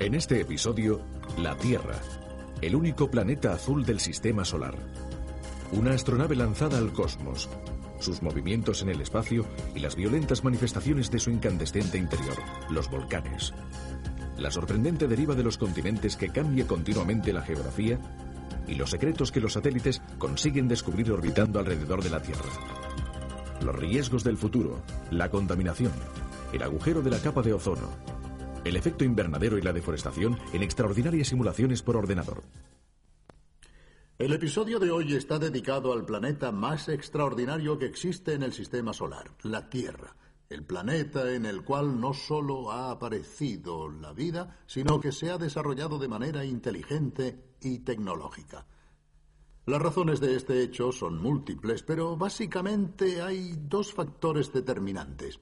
En este episodio, la Tierra, el único planeta azul del sistema solar. Una astronave lanzada al cosmos, sus movimientos en el espacio y las violentas manifestaciones de su incandescente interior, los volcanes. La sorprendente deriva de los continentes que cambia continuamente la geografía y los secretos que los satélites consiguen descubrir orbitando alrededor de la Tierra. Los riesgos del futuro, la contaminación, el agujero de la capa de ozono, el efecto invernadero y la deforestación en extraordinarias simulaciones por ordenador. El episodio de hoy está dedicado al planeta más extraordinario que existe en el sistema solar, la Tierra. El planeta en el cual no solo ha aparecido la vida, sino que se ha desarrollado de manera inteligente y tecnológica. Las razones de este hecho son múltiples, pero básicamente hay dos factores determinantes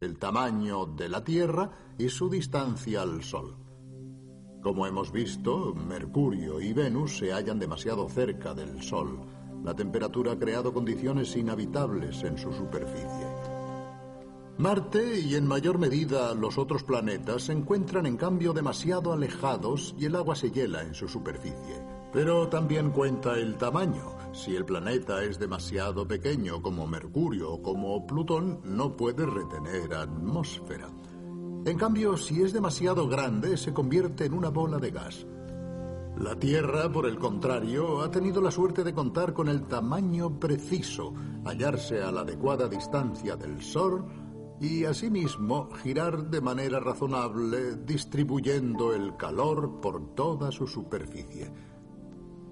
el tamaño de la Tierra y su distancia al Sol. Como hemos visto, Mercurio y Venus se hallan demasiado cerca del Sol. La temperatura ha creado condiciones inhabitables en su superficie. Marte y en mayor medida los otros planetas se encuentran en cambio demasiado alejados y el agua se hiela en su superficie. Pero también cuenta el tamaño. Si el planeta es demasiado pequeño como Mercurio o como Plutón, no puede retener atmósfera. En cambio, si es demasiado grande, se convierte en una bola de gas. La Tierra, por el contrario, ha tenido la suerte de contar con el tamaño preciso, hallarse a la adecuada distancia del Sol y asimismo girar de manera razonable, distribuyendo el calor por toda su superficie.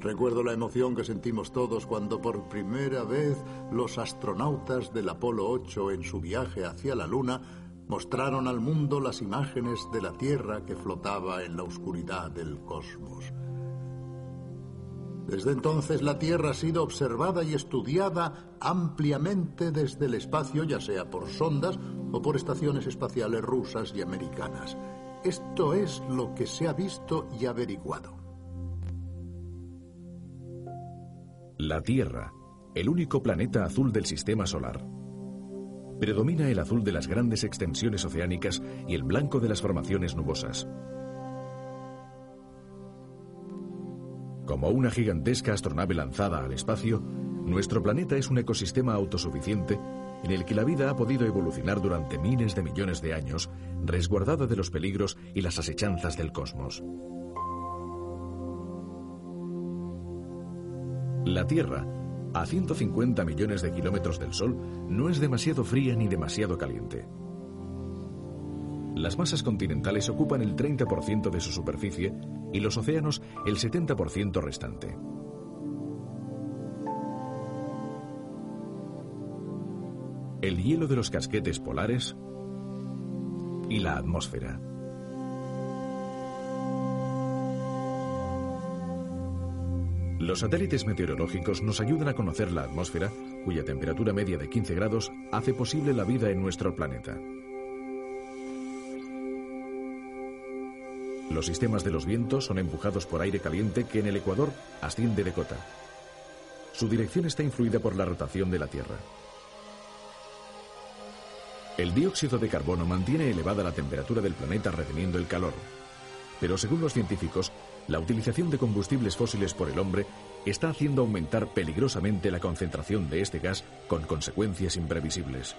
Recuerdo la emoción que sentimos todos cuando por primera vez los astronautas del Apolo 8 en su viaje hacia la Luna mostraron al mundo las imágenes de la Tierra que flotaba en la oscuridad del cosmos. Desde entonces la Tierra ha sido observada y estudiada ampliamente desde el espacio, ya sea por sondas o por estaciones espaciales rusas y americanas. Esto es lo que se ha visto y averiguado. La Tierra, el único planeta azul del sistema solar. Predomina el azul de las grandes extensiones oceánicas y el blanco de las formaciones nubosas. Como una gigantesca astronave lanzada al espacio, nuestro planeta es un ecosistema autosuficiente en el que la vida ha podido evolucionar durante miles de millones de años, resguardada de los peligros y las asechanzas del cosmos. La Tierra, a 150 millones de kilómetros del Sol, no es demasiado fría ni demasiado caliente. Las masas continentales ocupan el 30% de su superficie y los océanos el 70% restante. El hielo de los casquetes polares y la atmósfera. Los satélites meteorológicos nos ayudan a conocer la atmósfera, cuya temperatura media de 15 grados hace posible la vida en nuestro planeta. Los sistemas de los vientos son empujados por aire caliente que en el Ecuador asciende de cota. Su dirección está influida por la rotación de la Tierra. El dióxido de carbono mantiene elevada la temperatura del planeta reteniendo el calor. Pero según los científicos, la utilización de combustibles fósiles por el hombre está haciendo aumentar peligrosamente la concentración de este gas con consecuencias imprevisibles.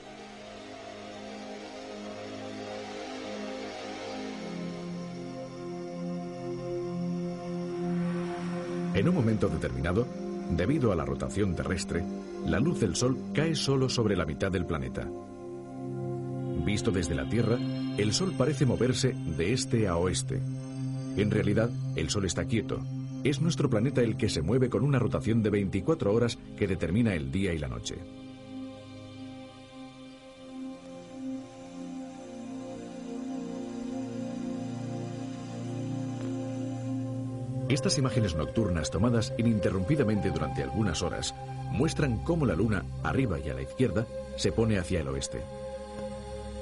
En un momento determinado, debido a la rotación terrestre, la luz del Sol cae solo sobre la mitad del planeta. Visto desde la Tierra, el Sol parece moverse de este a oeste. En realidad, el Sol está quieto. Es nuestro planeta el que se mueve con una rotación de 24 horas que determina el día y la noche. Estas imágenes nocturnas tomadas ininterrumpidamente durante algunas horas muestran cómo la Luna, arriba y a la izquierda, se pone hacia el oeste.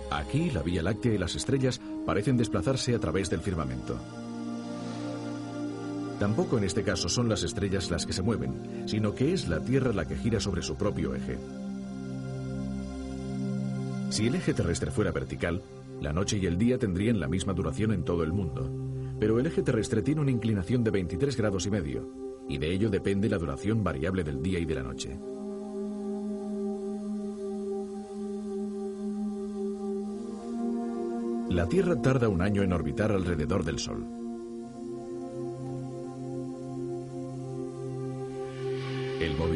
Aquí la Vía Láctea y las estrellas parecen desplazarse a través del firmamento. Tampoco en este caso son las estrellas las que se mueven, sino que es la Tierra la que gira sobre su propio eje. Si el eje terrestre fuera vertical, la noche y el día tendrían la misma duración en todo el mundo. pero el eje terrestre tiene una inclinación de 23 grados y medio, y de ello depende la duración variable del día y de la noche. La Tierra tarda un año en orbitar alrededor del Sol.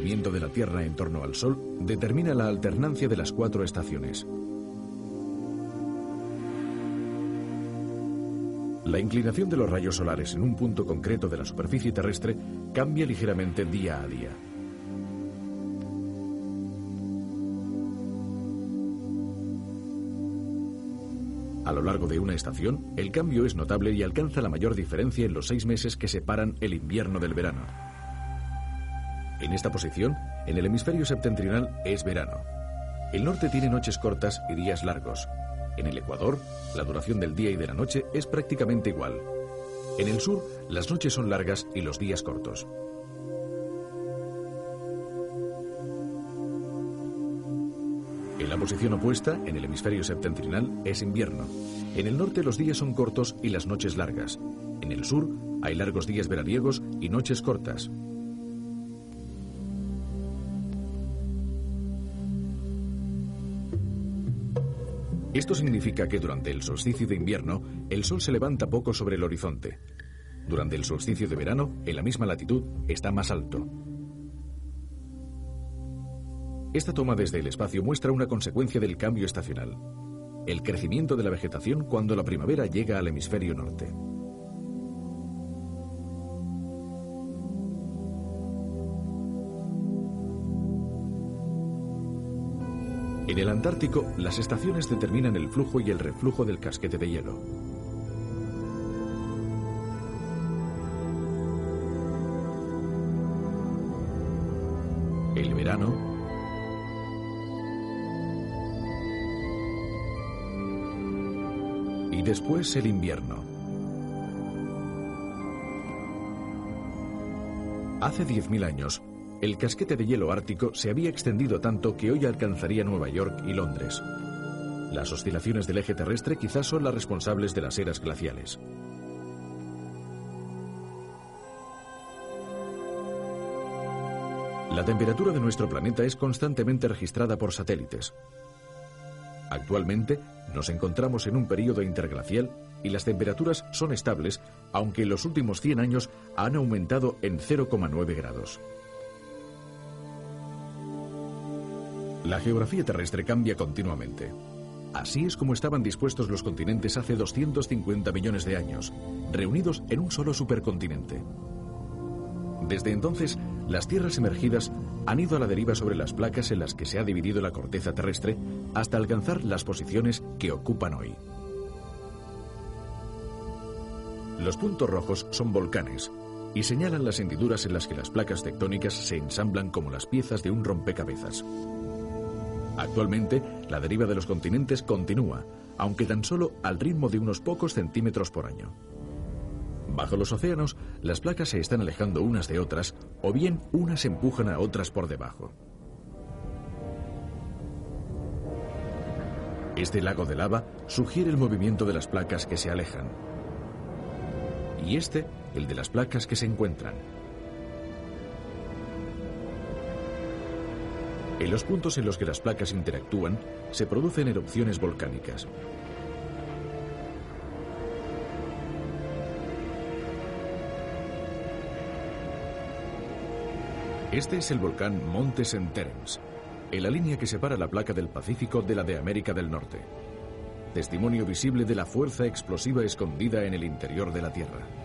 Movimiento de la Tierra en torno al Sol determina la alternancia de las cuatro estaciones. La inclinación de los rayos solares en un punto concreto de la superficie terrestre cambia ligeramente día a día. A lo largo de una estación, el cambio es notable y alcanza la mayor diferencia en los seis meses que separan el invierno del verano. En esta posición, en el hemisferio septentrional es verano. El norte tiene noches cortas y días largos. En el Ecuador, la duración del día y de la noche es prácticamente igual. En el sur, las noches son largas y los días cortos. En la posición opuesta, en el hemisferio septentrional, es invierno. En el norte los días son cortos y las noches largas. En el sur hay largos días veraniegos y noches cortas. Esto significa que durante el solsticio de invierno el sol se levanta poco sobre el horizonte. Durante el solsticio de verano, en la misma latitud, está más alto. Esta toma desde el espacio muestra una consecuencia del cambio estacional, el crecimiento de la vegetación cuando la primavera llega al hemisferio norte. En el Antártico, las estaciones determinan el flujo y el reflujo del casquete de hielo. El verano y después el invierno. Hace 10.000 años, el casquete de hielo ártico se había extendido tanto que hoy alcanzaría Nueva York y Londres. Las oscilaciones del eje terrestre quizás son las responsables de las eras glaciales. La temperatura de nuestro planeta es constantemente registrada por satélites. Actualmente nos encontramos en un periodo interglacial y las temperaturas son estables, aunque en los últimos 100 años han aumentado en 0,9 grados. La geografía terrestre cambia continuamente. Así es como estaban dispuestos los continentes hace 250 millones de años, reunidos en un solo supercontinente. Desde entonces, las tierras emergidas han ido a la deriva sobre las placas en las que se ha dividido la corteza terrestre hasta alcanzar las posiciones que ocupan hoy. Los puntos rojos son volcanes y señalan las hendiduras en las que las placas tectónicas se ensamblan como las piezas de un rompecabezas. Actualmente, la deriva de los continentes continúa, aunque tan solo al ritmo de unos pocos centímetros por año. Bajo los océanos, las placas se están alejando unas de otras, o bien unas empujan a otras por debajo. Este lago de lava sugiere el movimiento de las placas que se alejan. Y este, el de las placas que se encuentran. En los puntos en los que las placas interactúan, se producen erupciones volcánicas. Este es el volcán Monte St. Terence, en la línea que separa la placa del Pacífico de la de América del Norte. Testimonio visible de la fuerza explosiva escondida en el interior de la Tierra.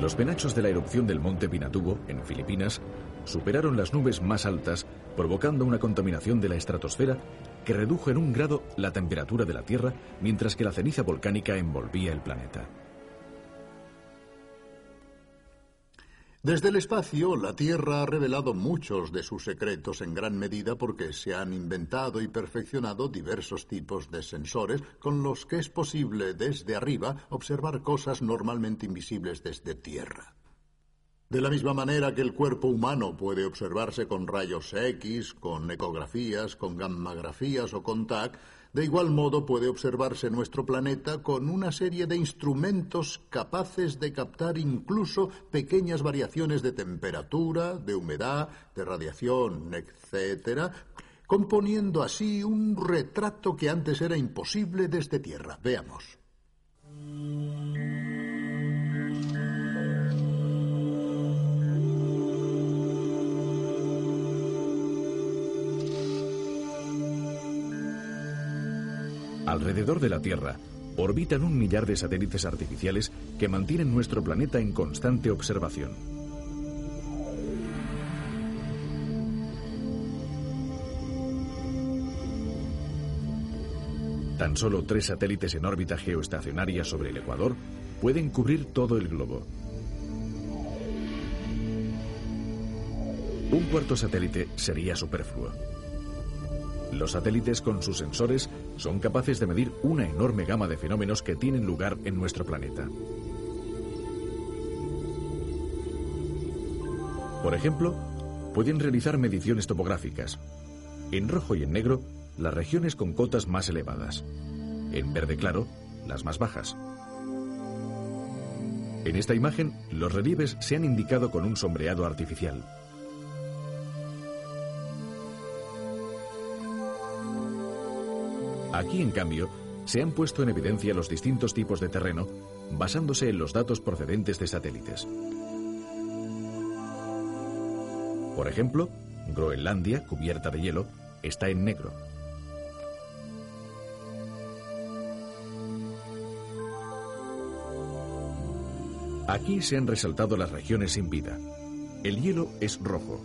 Los penachos de la erupción del monte Pinatubo, en Filipinas, superaron las nubes más altas, provocando una contaminación de la estratosfera que redujo en un grado la temperatura de la Tierra, mientras que la ceniza volcánica envolvía el planeta. Desde el espacio, la Tierra ha revelado muchos de sus secretos en gran medida porque se han inventado y perfeccionado diversos tipos de sensores con los que es posible desde arriba observar cosas normalmente invisibles desde tierra. De la misma manera que el cuerpo humano puede observarse con rayos X, con ecografías, con gammagrafías o con TAC, de igual modo puede observarse nuestro planeta con una serie de instrumentos capaces de captar incluso pequeñas variaciones de temperatura, de humedad, de radiación, etc., componiendo así un retrato que antes era imposible desde Tierra. Veamos. Alrededor de la Tierra orbitan un millar de satélites artificiales que mantienen nuestro planeta en constante observación. Tan solo tres satélites en órbita geoestacionaria sobre el Ecuador pueden cubrir todo el globo. Un cuarto satélite sería superfluo. Los satélites con sus sensores son capaces de medir una enorme gama de fenómenos que tienen lugar en nuestro planeta. Por ejemplo, pueden realizar mediciones topográficas. En rojo y en negro, las regiones con cotas más elevadas. En verde claro, las más bajas. En esta imagen, los relieves se han indicado con un sombreado artificial. Aquí, en cambio, se han puesto en evidencia los distintos tipos de terreno basándose en los datos procedentes de satélites. Por ejemplo, Groenlandia, cubierta de hielo, está en negro. Aquí se han resaltado las regiones sin vida. El hielo es rojo.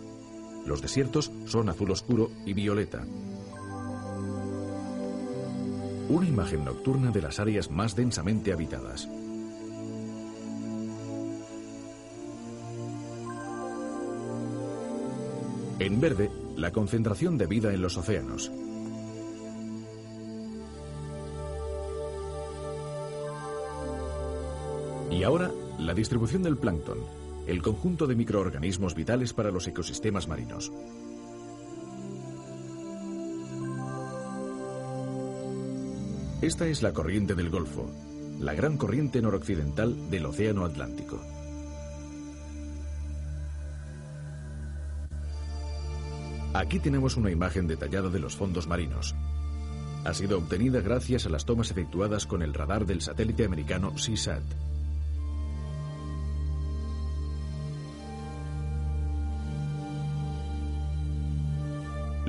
Los desiertos son azul oscuro y violeta, una imagen nocturna de las áreas más densamente habitadas. En verde, la concentración de vida en los océanos. Y ahora, la distribución del plancton, el conjunto de microorganismos vitales para los ecosistemas marinos. Esta es la corriente del Golfo, la gran corriente noroccidental del Océano Atlántico. Aquí tenemos una imagen detallada de los fondos marinos. Ha sido obtenida gracias a las tomas efectuadas con el radar del satélite americano CSAT.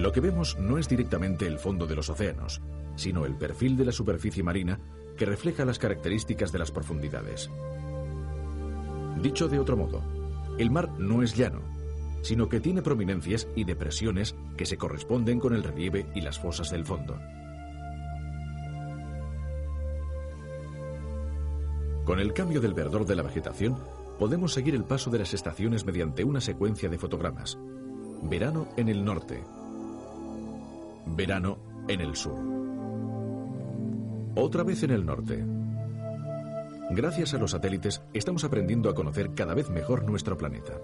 Lo que vemos no es directamente el fondo de los océanos, sino el perfil de la superficie marina que refleja las características de las profundidades. Dicho de otro modo, el mar no es llano, sino que tiene prominencias y depresiones que se corresponden con el relieve y las fosas del fondo. Con el cambio del verdor de la vegetación, podemos seguir el paso de las estaciones mediante una secuencia de fotogramas. Verano en el norte. Verano en el sur. Otra vez en el norte. Gracias a los satélites estamos aprendiendo a conocer cada vez mejor nuestro planeta.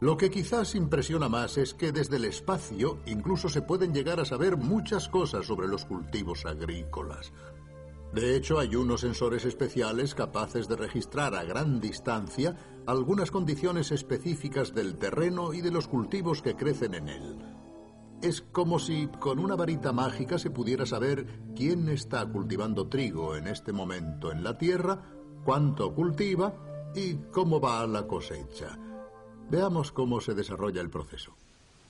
Lo que quizás impresiona más es que desde el espacio incluso se pueden llegar a saber muchas cosas sobre los cultivos agrícolas. De hecho, hay unos sensores especiales capaces de registrar a gran distancia algunas condiciones específicas del terreno y de los cultivos que crecen en él. Es como si con una varita mágica se pudiera saber quién está cultivando trigo en este momento en la tierra, cuánto cultiva y cómo va la cosecha. Veamos cómo se desarrolla el proceso.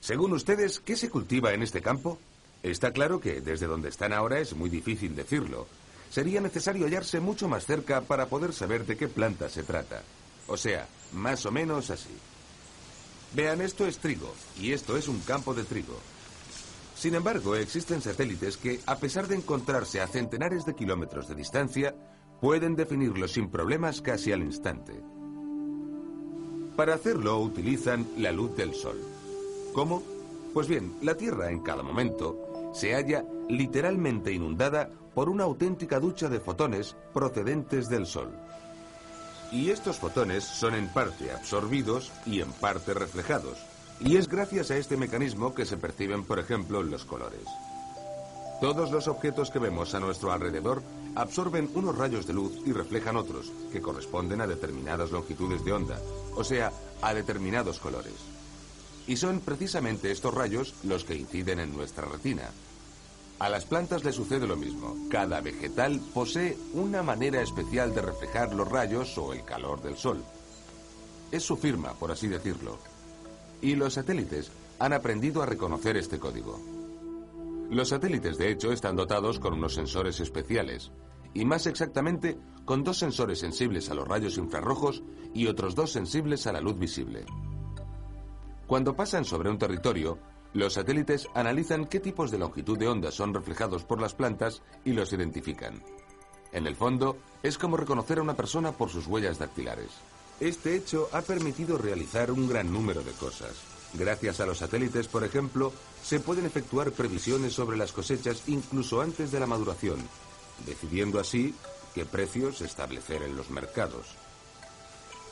Según ustedes, ¿qué se cultiva en este campo? Está claro que desde donde están ahora es muy difícil decirlo. Sería necesario hallarse mucho más cerca para poder saber de qué planta se trata. O sea, más o menos así. Vean, esto es trigo y esto es un campo de trigo. Sin embargo, existen satélites que, a pesar de encontrarse a centenares de kilómetros de distancia, pueden definirlo sin problemas casi al instante. Para hacerlo utilizan la luz del Sol. ¿Cómo? Pues bien, la Tierra en cada momento se halla literalmente inundada por una auténtica ducha de fotones procedentes del Sol. Y estos fotones son en parte absorbidos y en parte reflejados. Y es gracias a este mecanismo que se perciben, por ejemplo, los colores. Todos los objetos que vemos a nuestro alrededor absorben unos rayos de luz y reflejan otros, que corresponden a determinadas longitudes de onda, o sea, a determinados colores. Y son precisamente estos rayos los que inciden en nuestra retina. A las plantas le sucede lo mismo. Cada vegetal posee una manera especial de reflejar los rayos o el calor del sol. Es su firma, por así decirlo. Y los satélites han aprendido a reconocer este código. Los satélites, de hecho, están dotados con unos sensores especiales, y más exactamente con dos sensores sensibles a los rayos infrarrojos y otros dos sensibles a la luz visible. Cuando pasan sobre un territorio, los satélites analizan qué tipos de longitud de onda son reflejados por las plantas y los identifican. En el fondo, es como reconocer a una persona por sus huellas dactilares. Este hecho ha permitido realizar un gran número de cosas. Gracias a los satélites, por ejemplo, se pueden efectuar previsiones sobre las cosechas incluso antes de la maduración, decidiendo así qué precios establecer en los mercados.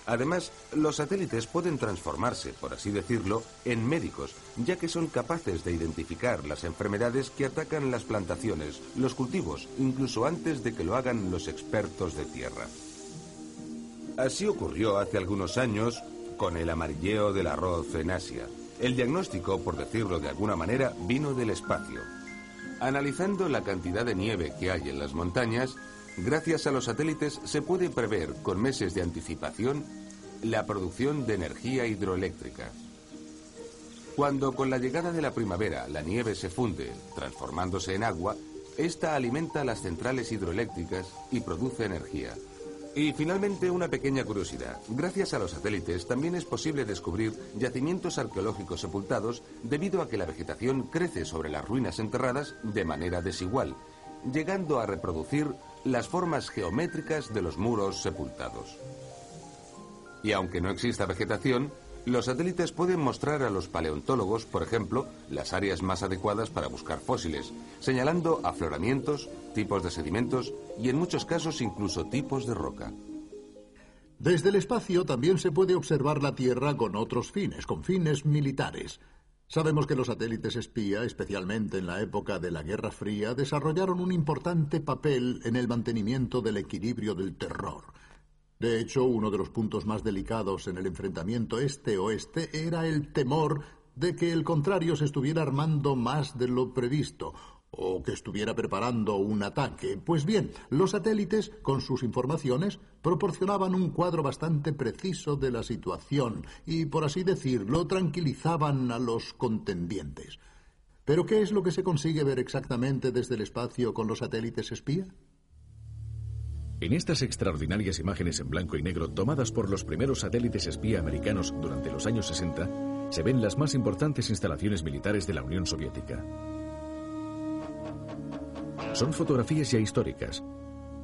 Además, los satélites pueden transformarse, por así decirlo, en médicos, ya que son capaces de identificar las enfermedades que atacan las plantaciones, los cultivos, incluso antes de que lo hagan los expertos de tierra. Así ocurrió hace algunos años con el amarilleo del arroz en Asia. El diagnóstico, por decirlo de alguna manera, vino del espacio. Analizando la cantidad de nieve que hay en las montañas, Gracias a los satélites se puede prever con meses de anticipación la producción de energía hidroeléctrica. Cuando con la llegada de la primavera la nieve se funde, transformándose en agua, esta alimenta las centrales hidroeléctricas y produce energía. Y finalmente una pequeña curiosidad. Gracias a los satélites también es posible descubrir yacimientos arqueológicos sepultados debido a que la vegetación crece sobre las ruinas enterradas de manera desigual, llegando a reproducir las formas geométricas de los muros sepultados. Y aunque no exista vegetación, los satélites pueden mostrar a los paleontólogos, por ejemplo, las áreas más adecuadas para buscar fósiles, señalando afloramientos, tipos de sedimentos y en muchos casos incluso tipos de roca. Desde el espacio también se puede observar la Tierra con otros fines, con fines militares. Sabemos que los satélites espía, especialmente en la época de la Guerra Fría, desarrollaron un importante papel en el mantenimiento del equilibrio del terror. De hecho, uno de los puntos más delicados en el enfrentamiento este-oeste era el temor de que el contrario se estuviera armando más de lo previsto, o que estuviera preparando un ataque. Pues bien, los satélites, con sus informaciones, proporcionaban un cuadro bastante preciso de la situación y, por así decirlo, tranquilizaban a los contendientes. Pero ¿qué es lo que se consigue ver exactamente desde el espacio con los satélites espía? En estas extraordinarias imágenes en blanco y negro tomadas por los primeros satélites espía americanos durante los años 60, se ven las más importantes instalaciones militares de la Unión Soviética. Son fotografías ya históricas,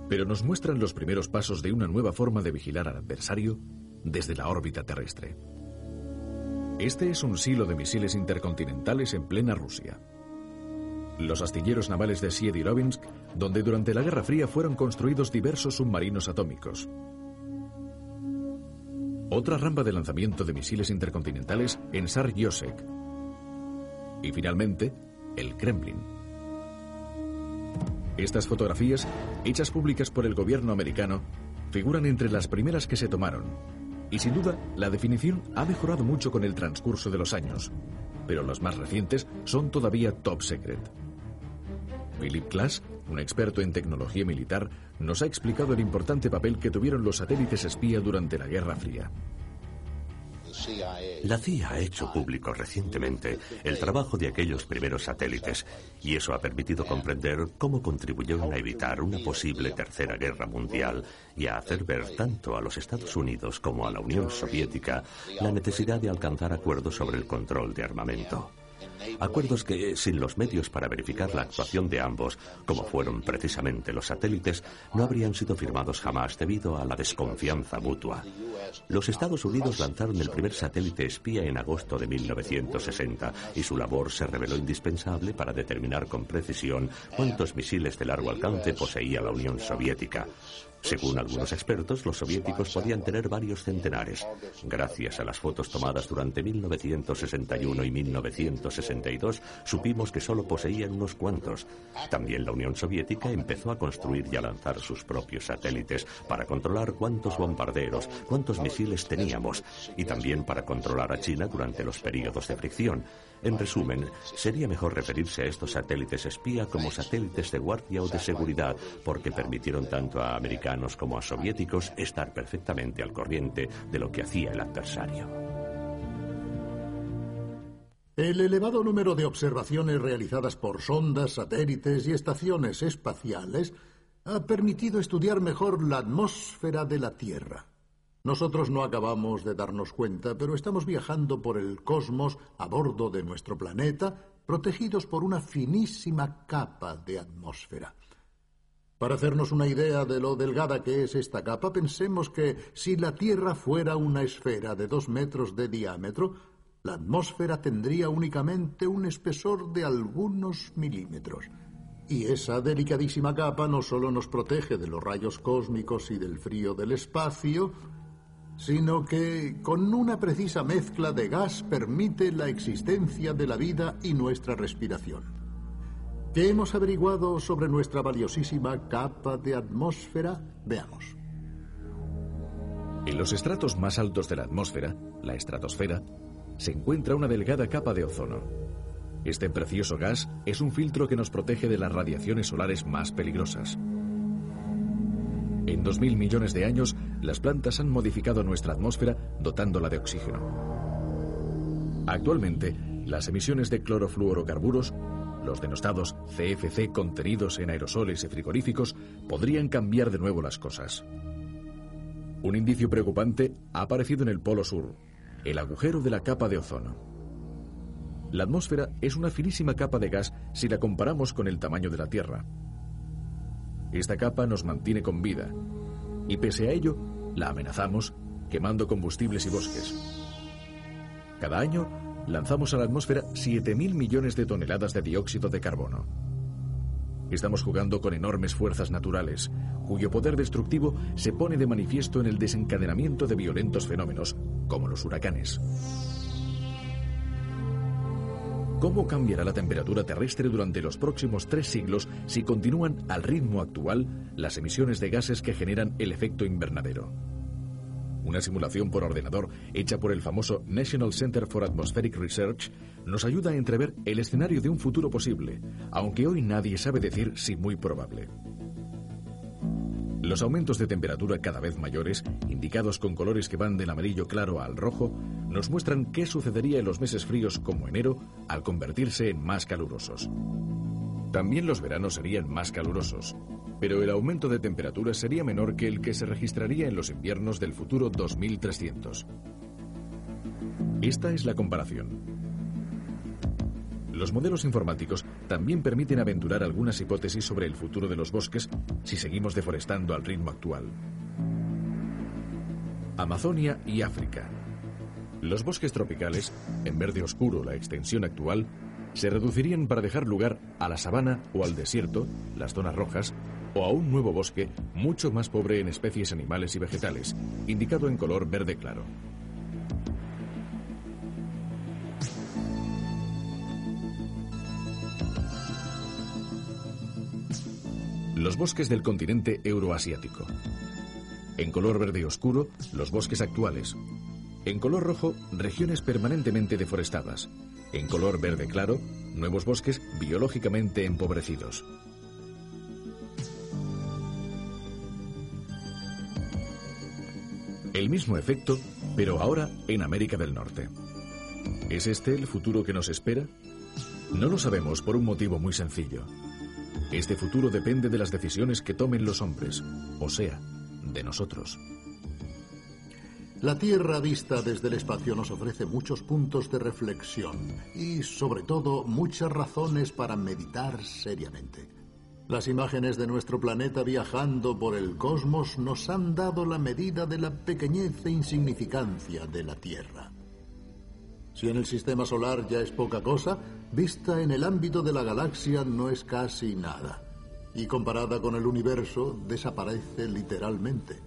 pero nos muestran los primeros pasos de una nueva forma de vigilar al adversario desde la órbita terrestre. Este es un silo de misiles intercontinentales en plena Rusia. Los astilleros navales de Siedirovinsk, donde durante la Guerra Fría fueron construidos diversos submarinos atómicos. Otra rampa de lanzamiento de misiles intercontinentales en Sar-Yosek. Y finalmente, el Kremlin, estas fotografías, hechas públicas por el gobierno americano, figuran entre las primeras que se tomaron. Y sin duda, la definición ha mejorado mucho con el transcurso de los años, pero las más recientes son todavía top secret. Philip Klass, un experto en tecnología militar, nos ha explicado el importante papel que tuvieron los satélites espía durante la Guerra Fría. La CIA ha hecho público recientemente el trabajo de aquellos primeros satélites y eso ha permitido comprender cómo contribuyeron a evitar una posible tercera guerra mundial y a hacer ver tanto a los Estados Unidos como a la Unión Soviética la necesidad de alcanzar acuerdos sobre el control de armamento. Acuerdos que, sin los medios para verificar la actuación de ambos, como fueron precisamente los satélites, no habrían sido firmados jamás debido a la desconfianza mutua. Los Estados Unidos lanzaron el primer satélite espía en agosto de 1960 y su labor se reveló indispensable para determinar con precisión cuántos misiles de largo alcance poseía la Unión Soviética. Según algunos expertos, los soviéticos podían tener varios centenares. Gracias a las fotos tomadas durante 1961 y 1962, supimos que solo poseían unos cuantos. También la Unión Soviética empezó a construir y a lanzar sus propios satélites para controlar cuántos bombarderos, cuántos misiles teníamos y también para controlar a China durante los periodos de fricción. En resumen, sería mejor referirse a estos satélites espía como satélites de guardia o de seguridad, porque permitieron tanto a americanos como a soviéticos estar perfectamente al corriente de lo que hacía el adversario. El elevado número de observaciones realizadas por sondas, satélites y estaciones espaciales ha permitido estudiar mejor la atmósfera de la Tierra. Nosotros no acabamos de darnos cuenta, pero estamos viajando por el cosmos a bordo de nuestro planeta, protegidos por una finísima capa de atmósfera. Para hacernos una idea de lo delgada que es esta capa, pensemos que si la Tierra fuera una esfera de dos metros de diámetro, la atmósfera tendría únicamente un espesor de algunos milímetros. Y esa delicadísima capa no solo nos protege de los rayos cósmicos y del frío del espacio, sino que con una precisa mezcla de gas permite la existencia de la vida y nuestra respiración. ¿Qué hemos averiguado sobre nuestra valiosísima capa de atmósfera? Veamos. En los estratos más altos de la atmósfera, la estratosfera, se encuentra una delgada capa de ozono. Este precioso gas es un filtro que nos protege de las radiaciones solares más peligrosas. En 2.000 millones de años, las plantas han modificado nuestra atmósfera dotándola de oxígeno. Actualmente, las emisiones de clorofluorocarburos, los denostados CFC contenidos en aerosoles y frigoríficos, podrían cambiar de nuevo las cosas. Un indicio preocupante ha aparecido en el Polo Sur, el agujero de la capa de ozono. La atmósfera es una finísima capa de gas si la comparamos con el tamaño de la Tierra. Esta capa nos mantiene con vida y pese a ello la amenazamos quemando combustibles y bosques. Cada año lanzamos a la atmósfera 7.000 millones de toneladas de dióxido de carbono. Estamos jugando con enormes fuerzas naturales, cuyo poder destructivo se pone de manifiesto en el desencadenamiento de violentos fenómenos, como los huracanes. ¿Cómo cambiará la temperatura terrestre durante los próximos tres siglos si continúan al ritmo actual las emisiones de gases que generan el efecto invernadero? Una simulación por ordenador hecha por el famoso National Center for Atmospheric Research nos ayuda a entrever el escenario de un futuro posible, aunque hoy nadie sabe decir si muy probable. Los aumentos de temperatura cada vez mayores, indicados con colores que van del amarillo claro al rojo, nos muestran qué sucedería en los meses fríos como enero al convertirse en más calurosos. También los veranos serían más calurosos, pero el aumento de temperatura sería menor que el que se registraría en los inviernos del futuro 2300. Esta es la comparación. Los modelos informáticos también permiten aventurar algunas hipótesis sobre el futuro de los bosques si seguimos deforestando al ritmo actual. Amazonia y África. Los bosques tropicales, en verde oscuro la extensión actual, se reducirían para dejar lugar a la sabana o al desierto, las zonas rojas, o a un nuevo bosque mucho más pobre en especies animales y vegetales, indicado en color verde claro. los bosques del continente euroasiático. En color verde oscuro, los bosques actuales. En color rojo, regiones permanentemente deforestadas. En color verde claro, nuevos bosques biológicamente empobrecidos. El mismo efecto, pero ahora en América del Norte. ¿Es este el futuro que nos espera? No lo sabemos por un motivo muy sencillo. Este futuro depende de las decisiones que tomen los hombres, o sea, de nosotros. La Tierra vista desde el espacio nos ofrece muchos puntos de reflexión y, sobre todo, muchas razones para meditar seriamente. Las imágenes de nuestro planeta viajando por el cosmos nos han dado la medida de la pequeñez e insignificancia de la Tierra. Si en el sistema solar ya es poca cosa, vista en el ámbito de la galaxia no es casi nada. Y comparada con el universo, desaparece literalmente.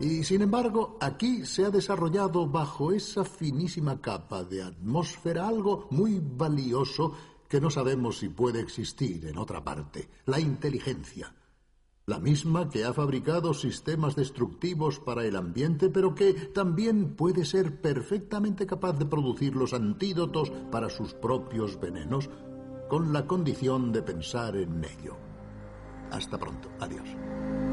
Y sin embargo, aquí se ha desarrollado bajo esa finísima capa de atmósfera algo muy valioso que no sabemos si puede existir en otra parte, la inteligencia. La misma que ha fabricado sistemas destructivos para el ambiente, pero que también puede ser perfectamente capaz de producir los antídotos para sus propios venenos, con la condición de pensar en ello. Hasta pronto. Adiós.